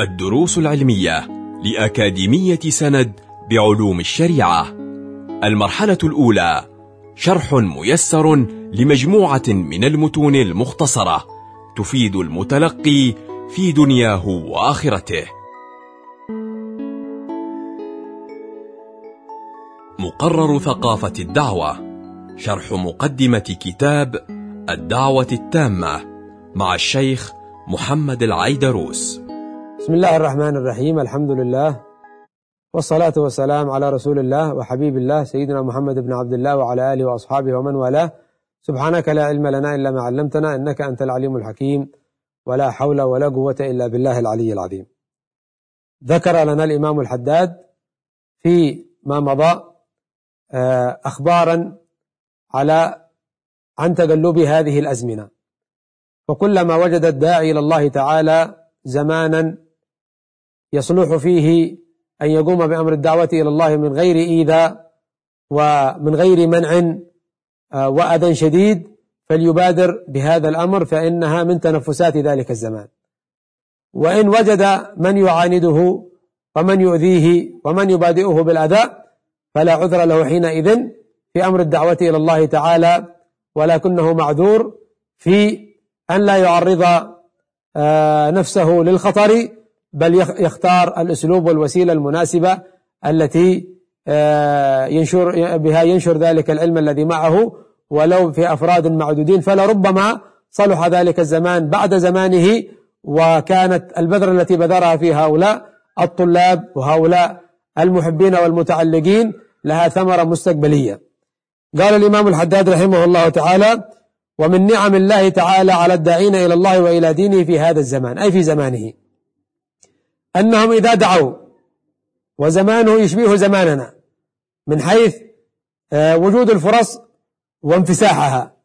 الدروس العلمية لأكاديمية سند بعلوم الشريعة. المرحلة الأولى شرح ميسر لمجموعة من المتون المختصرة تفيد المتلقي في دنياه وآخرته. مقرر ثقافة الدعوة شرح مقدمة كتاب الدعوة التامة مع الشيخ محمد العيدروس. بسم الله الرحمن الرحيم الحمد لله والصلاة والسلام على رسول الله وحبيب الله سيدنا محمد بن عبد الله وعلى آله وأصحابه ومن والاه. سبحانك لا علم لنا إلا ما علمتنا إنك أنت العليم الحكيم ولا حول ولا قوة إلا بالله العلي العظيم. ذكر لنا الإمام الحداد في ما مضى آه، أخبارا على عن تقلب هذه الأزمنة. فكلما وجد الداعي إلى الله تعالى زمانا يصلح فيه أن يقوم بأمر الدعوة إلى الله من غير إيذاء ومن غير منع آه، وأذى شديد فليبادر بهذا الأمر فإنها من تنفسات ذلك الزمان. وإن وجد من يعانده ومن يؤذيه ومن يبادئه بالأذى فلا عذر له حينئذ في أمر الدعوة إلى الله تعالى ولكنه معذور في أن لا يعرض آه، نفسه للخطر بل يختار الأسلوب والوسيلة المناسبة التي آه، ينشر بها ينشر ذلك العلم الذي معه ولو في أفراد معدودين. فلربما صلح ذلك الزمان بعد زمانه وكانت البذرة التي بذرها في هؤلاء الطلاب وهؤلاء المحبين والمتعلقين لها ثمرة مستقبلية. قال الإمام الحداد رحمه الله تعالى ومن نعم الله تعالى على الداعين إلى الله وإلى دينه في هذا الزمان. أي في زمانه. أنهم إذا دعوا وزمانه يشبه زماننا من حيث آه، وجود الفرص وانفساحها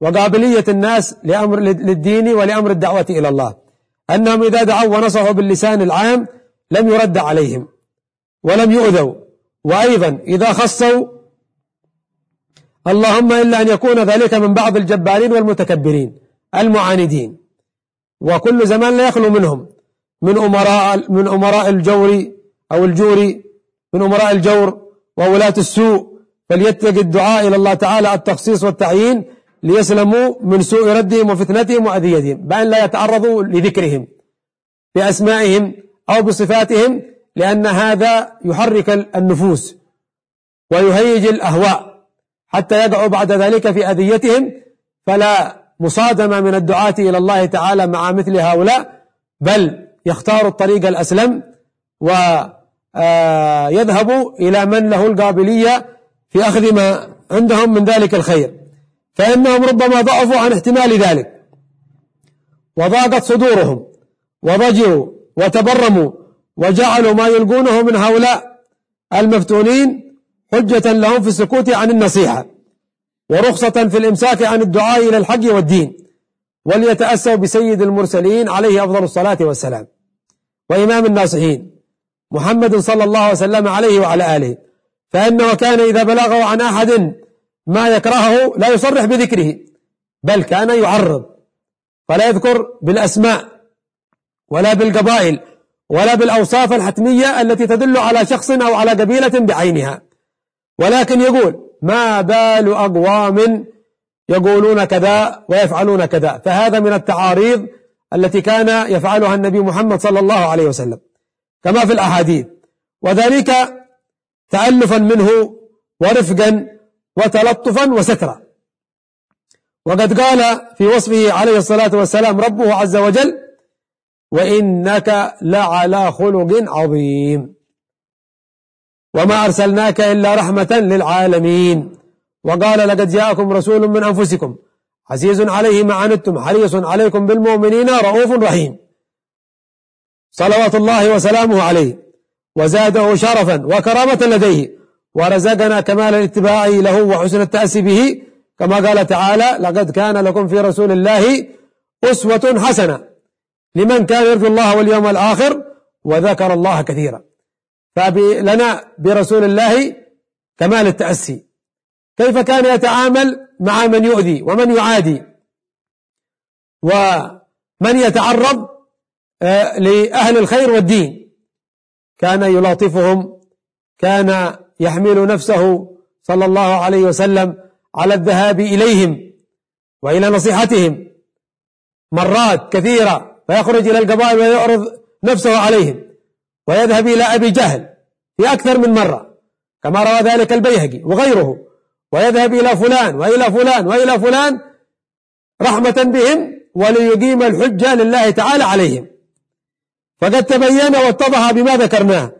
وقابلية الناس لأمر للدين ولأمر الدعوة إلى الله. أنهم إذا دعوا ونصحوا باللسان العام لم يرد عليهم ولم يؤذوا. وأيضا إذا خصوا اللهم إلا أن يكون ذلك من بعض الجبارين والمتكبرين المعاندين. وكل زمان لا يخلو منهم. من أمراء من أمراء الجور أو الجور من أمراء الجور وولاة السوء. فليتق الدعاء إلى الله تعالى التخصيص والتعيين ليسلموا من سوء ردهم وفتنتهم وأذيتهم. بأن لا يتعرضوا لذكرهم بأسمائهم أو بصفاتهم لأن هذا يحرك النفوس ويهيج الأهواء. حتى يقعوا بعد ذلك في أذيتهم فلا مصادمة من الدعاة إلى الله تعالى مع مثل هؤلاء بل يختار الطريق الأسلم ويذهب إلى من له القابلية في أخذ ما عندهم من ذلك الخير. فإنهم ربما ضعفوا عن احتمال ذلك. وضاقت صدورهم وضجروا وتبرموا وجعلوا ما يلقونه من هؤلاء المفتونين حجة لهم في السكوت عن النصيحة ورخصة في الإمساك عن الدعاء إلى الحق والدين. وليتأسوا بسيد المرسلين عليه أفضل الصلاة والسلام وإمام الناصحين محمد صلى الله وسلم عليه وعلى آله. فإنه كان إذا بلغه عن أحد ما يكرهه لا يصرح بذكره بل كان يعرض فلا يذكر بالأسماء ولا بالقبائل ولا بالأوصاف الحتمية التي تدل على شخص أو على قبيلة بعينها. ولكن يقول ما بال أقوام يقولون كذا ويفعلون كذا. فهذا من التعاريض التي كان يفعلها النبي محمد صلى الله عليه وسلم كما في الأحاديث. وذلك تألفا منه ورفقا وتلطفا وسترا. وقد قال في وصفه عليه الصلاة والسلام ربه عز وجل وإنك لعلى خلق عظيم. وما أرسلناك إلا رحمة للعالمين. وقال لقد جاءكم رسول من أنفسكم. عزيز عليه ما عنتم حريص عليكم بالمؤمنين رؤوف رحيم. صلوات الله وسلامه عليه. وزاده شرفا وكرامة لديه. ورزقنا كمال الاتباع له وحسن التأسي به. كما قال تعالى لقد كان لكم في رسول الله أسوة حسنة لمن كان يرجو الله واليوم الآخر وذكر الله كثيرا. فلنا برسول الله كمال التأسي. كيف كان يتعامل مع من يؤذي ومن يعادي؟ ومن يتعرض آه، لأهل الخير والدين. كان يلاطفهم كان يحمل نفسه صلى الله عليه وسلم على الذهاب إليهم وإلى نصيحتهم مرات كثيرة فيخرج إلى القبائل ويعرض نفسه عليهم ويذهب إلى أبي جهل في أكثر من مرة كما روى ذلك البيهقي وغيره. ويذهب إلى فلان وإلى فلان وإلى فلان رحمة بهم وليقيم الحجة لله تعالى عليهم. فقد تبين واتضح بما ذكرناه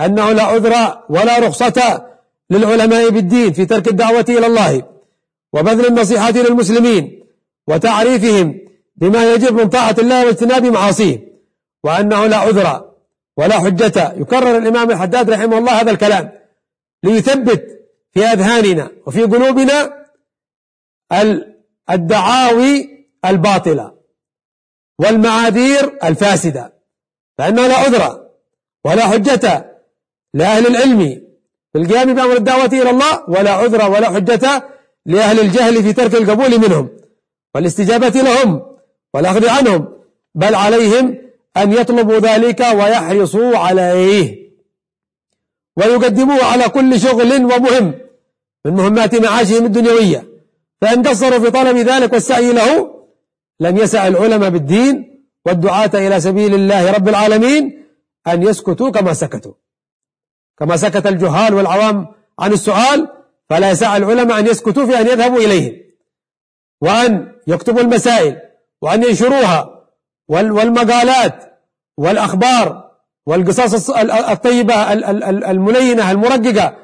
أنه لا عذر ولا رخصة للعلماء بالدين في ترك الدعوة إلى الله وبذل النصيحة للمسلمين وتعريفهم بما يجب من طاعة الله واجتناب معاصيه وأنه لا عذر ولا حجة. يكرر الإمام الحداد رحمه الله هذا الكلام ليثبت في أذهاننا وفي قلوبنا الدعاوي الباطلة والمعاذير الفاسدة فإنه لا عذر ولا حجة لأهل العلم. في القيام بأمر الدعوة إلى الله ولا عذر ولا حجة لأهل الجهل في ترك القبول منهم والاستجابة لهم والأخذ عنهم بل عليهم أن يطلبوا ذلك ويحرصوا عليه ويقدموه على كل شغل ومهم. من مهمات معاشهم الدنيوية. فإن قصروا في طلب ذلك والسعي له لم يسع العلماء بالدين والدعاة إلى سبيل الله رب العالمين أن يسكتوا كما سكتوا. كما سكت الجهال والعوام عن السؤال فلا يسع العلماء أن يسكتوا في أن يذهبوا إليهم. وأن يكتبوا المسائل وأن ينشروها والمقالات والأخبار والقصص الطيبة الملينة المرققة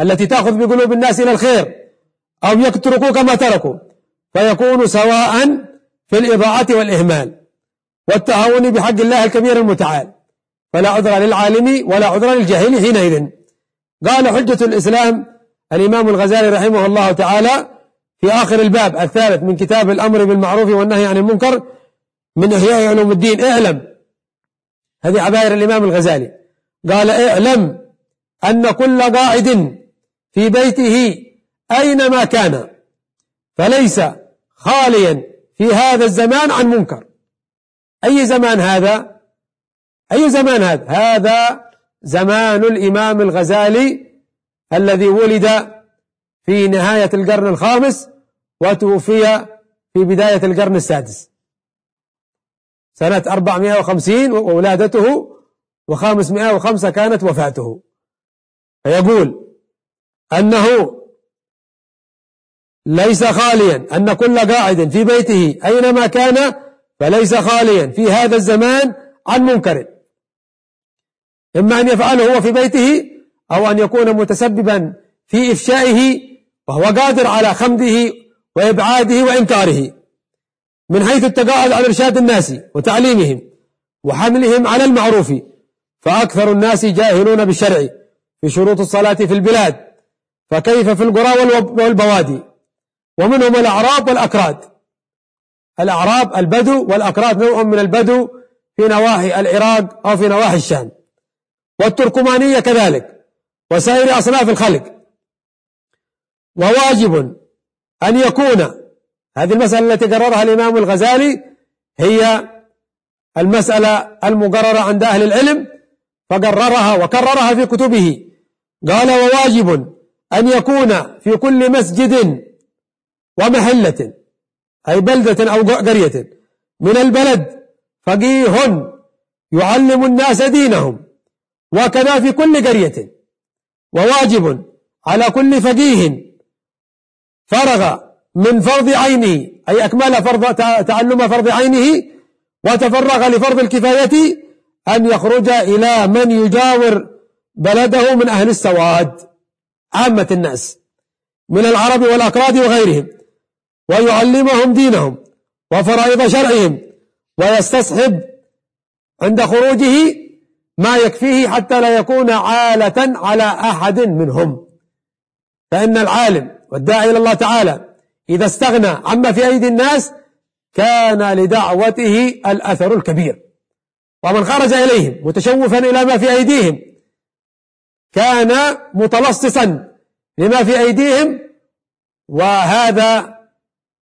التي تأخذ بقلوب الناس إلى الخير أو يتركوا كما تركوا فيكون سواء في الإضاعة والإهمال والتهاون بحق الله الكبير المتعال. فلا عذر للعالم ولا عذر للجاهل حينئذ. قال حجة الإسلام الإمام الغزالي رحمه الله تعالى في آخر الباب الثالث من كتاب الأمر بالمعروف والنهي عن المنكر من إحياء علوم الدين اعلم. هذه عبائر الإمام الغزالي. قال اعلم أن كل قاعد في بيته أينما كان فليس خاليا في هذا الزمان عن منكر. أي زمان هذا؟ أي زمان هذا؟ هذا زمان الإمام الغزالي الذي ولد في نهاية القرن الخامس وتوفي في بداية القرن السادس. سنة 450 وولادته و505 كانت وفاته. فيقول أنه ليس خاليا أن كل قاعد في بيته أينما كان فليس خاليا. في هذا الزمان عن منكر. إما أن يفعله هو في بيته أو أن يكون متسببا في إفشائه وهو قادر على خمده وإبعاده وإنكاره. من حيث التقاعد عن إرشاد الناس وتعليمهم وحملهم على المعروف فأكثر الناس جاهلون بالشرع في شروط الصلاة في البلاد. فكيف في القرى والبوادي؟ ومنهم الأعراب والأكراد. الأعراب البدو والأكراد نوع من البدو في نواحي العراق أو في نواحي الشام. والتركمانية كذلك. وسائر أصناف الخلق. وواجب أن يكون هذه المسألة التي قررها الإمام الغزالي هي المسألة المقررة عند أهل العلم فقررها وكررها في كتبه. قال وواجب أن يكون في كل مسجد ومحلة أي بلدة أو قرية من البلد فقيه يعلم الناس دينهم وكذا في كل قرية وواجب على كل فقيه فرغ من فرض عينه أي أكمل فرض تعلم فرض عينه وتفرغ لفرض الكفاية أن يخرج إلى من يجاور بلده من أهل السواد. عامة الناس من العرب والأكراد وغيرهم ويعلمهم دينهم وفرائض شرعهم ويستصحب عند خروجه ما يكفيه حتى لا يكون عالة على أحد منهم. فإن العالم والداعي إلى الله تعالى إذا استغنى عما في أيدي الناس كان لدعوته الأثر الكبير. ومن خرج إليهم متشوفا إلى ما في أيديهم كان متلصصا لما في أيديهم وهذا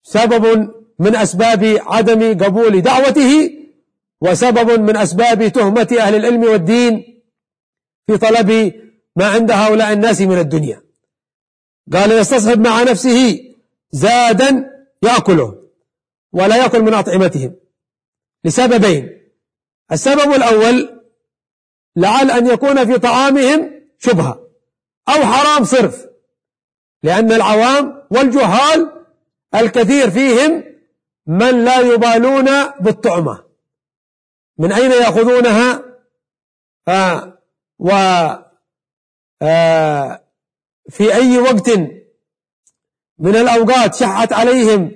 سبب من أسباب عدم قبول دعوته وسبب من أسباب تهمة أهل العلم والدين في طلب ما عند هؤلاء الناس من الدنيا. قال يستصحب مع نفسه زادا يأكله ولا يأكل من أطعمتهم. لسببين السبب الأول لعل أن يكون في طعامهم شبهة أو حرام صرف لأن العوام والجهال الكثير فيهم من لا يبالون بالطعمة. من أين يأخذونها؟ آه و آه في أي وقت من الأوقات شحت عليهم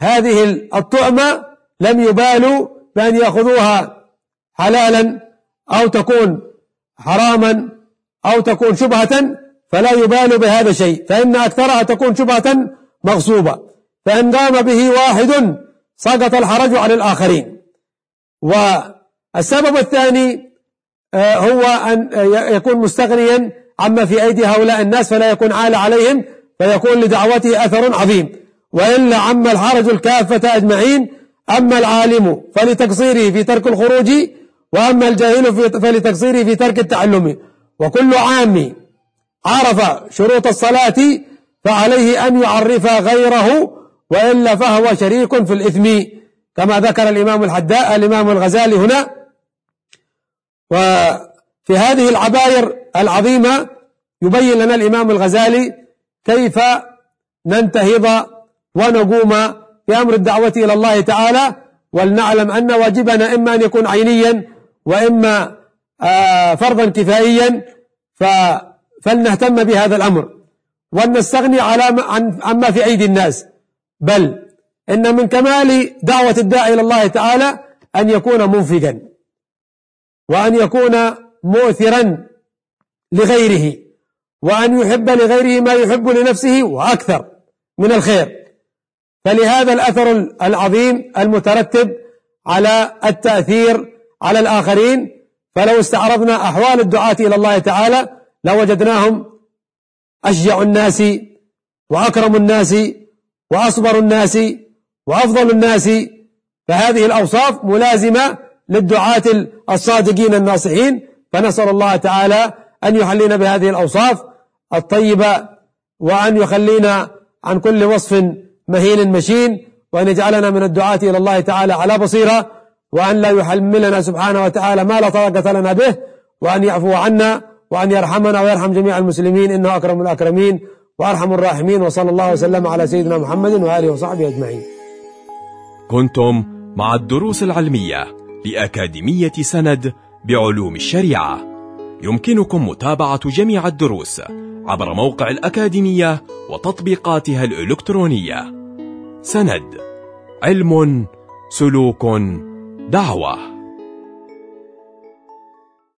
هذه الطعمة لم يبالوا بأن يأخذوها حلالا أو تكون حراما. أو تكون شبهة فلا يبالوا بهذا الشيء فإن أكثرها تكون شبهة مغصوبة فإن قام به واحد سقط الحرج على الآخرين. والسبب الثاني آه، هو أن يكون مستغنيا عما في أيدي هؤلاء الناس فلا يكون عال عليهم فيكون لدعوته أثر عظيم. وإلا عم الحرج الكافة أجمعين أما العالم فلتقصيره في ترك الخروج وأما الجاهل فلتقصيره في ترك التعلم. وكل عام عرف شروط الصلاة فعليه أن يعرف غيره وإلا فهو شريك في الإثم كما ذكر الإمام الحداء الإمام الغزالي هنا. وفي هذه العباير العظيمة يبين لنا الإمام الغزالي كيف ننتهض ونقوم في أمر الدعوة إلى الله تعالى ولنعلم أن واجبنا إما أن يكون عينيا وإما فرضا كفائيا فلنهتم بهذا الأمر. ولنستغني على عن عما في أيدي الناس. بل إن من كمال دعوة الداعي إلى الله تعالى أن يكون منفقا وأن يكون مؤثرا لغيره. وأن يحب لغيره ما يحب لنفسه وأكثر من الخير. فلهذا الأثر العظيم المترتب على التأثير على الآخرين فلو استعرضنا أحوال الدعاة إلى الله تعالى لوجدناهم أشجع الناس وأكرم الناس وأصبر الناس وأفضل الناس فهذه الأوصاف ملازمة للدعاة الصادقين الناصحين فنسأل الله تعالى أن يحلينا بهذه الأوصاف الطيبة وأن يخلينا عن كل وصف مهين مشين وأن يجعلنا من الدعاة إلى الله تعالى على بصيرة. وأن لا يحملنا سبحانه وتعالى ما لا طاقة لنا به وأن يعفو عنا وأن يرحمنا ويرحم جميع المسلمين إنه أكرم الأكرمين وأرحم الراحمين وصلى الله وسلم على سيدنا محمد وآله وصحبه أجمعين. كنتم مع الدروس العلمية لأكاديمية سند بعلوم الشريعة. يمكنكم متابعة جميع الدروس عبر موقع الأكاديمية وتطبيقاتها الإلكترونية. سند علم سلوك دعوة.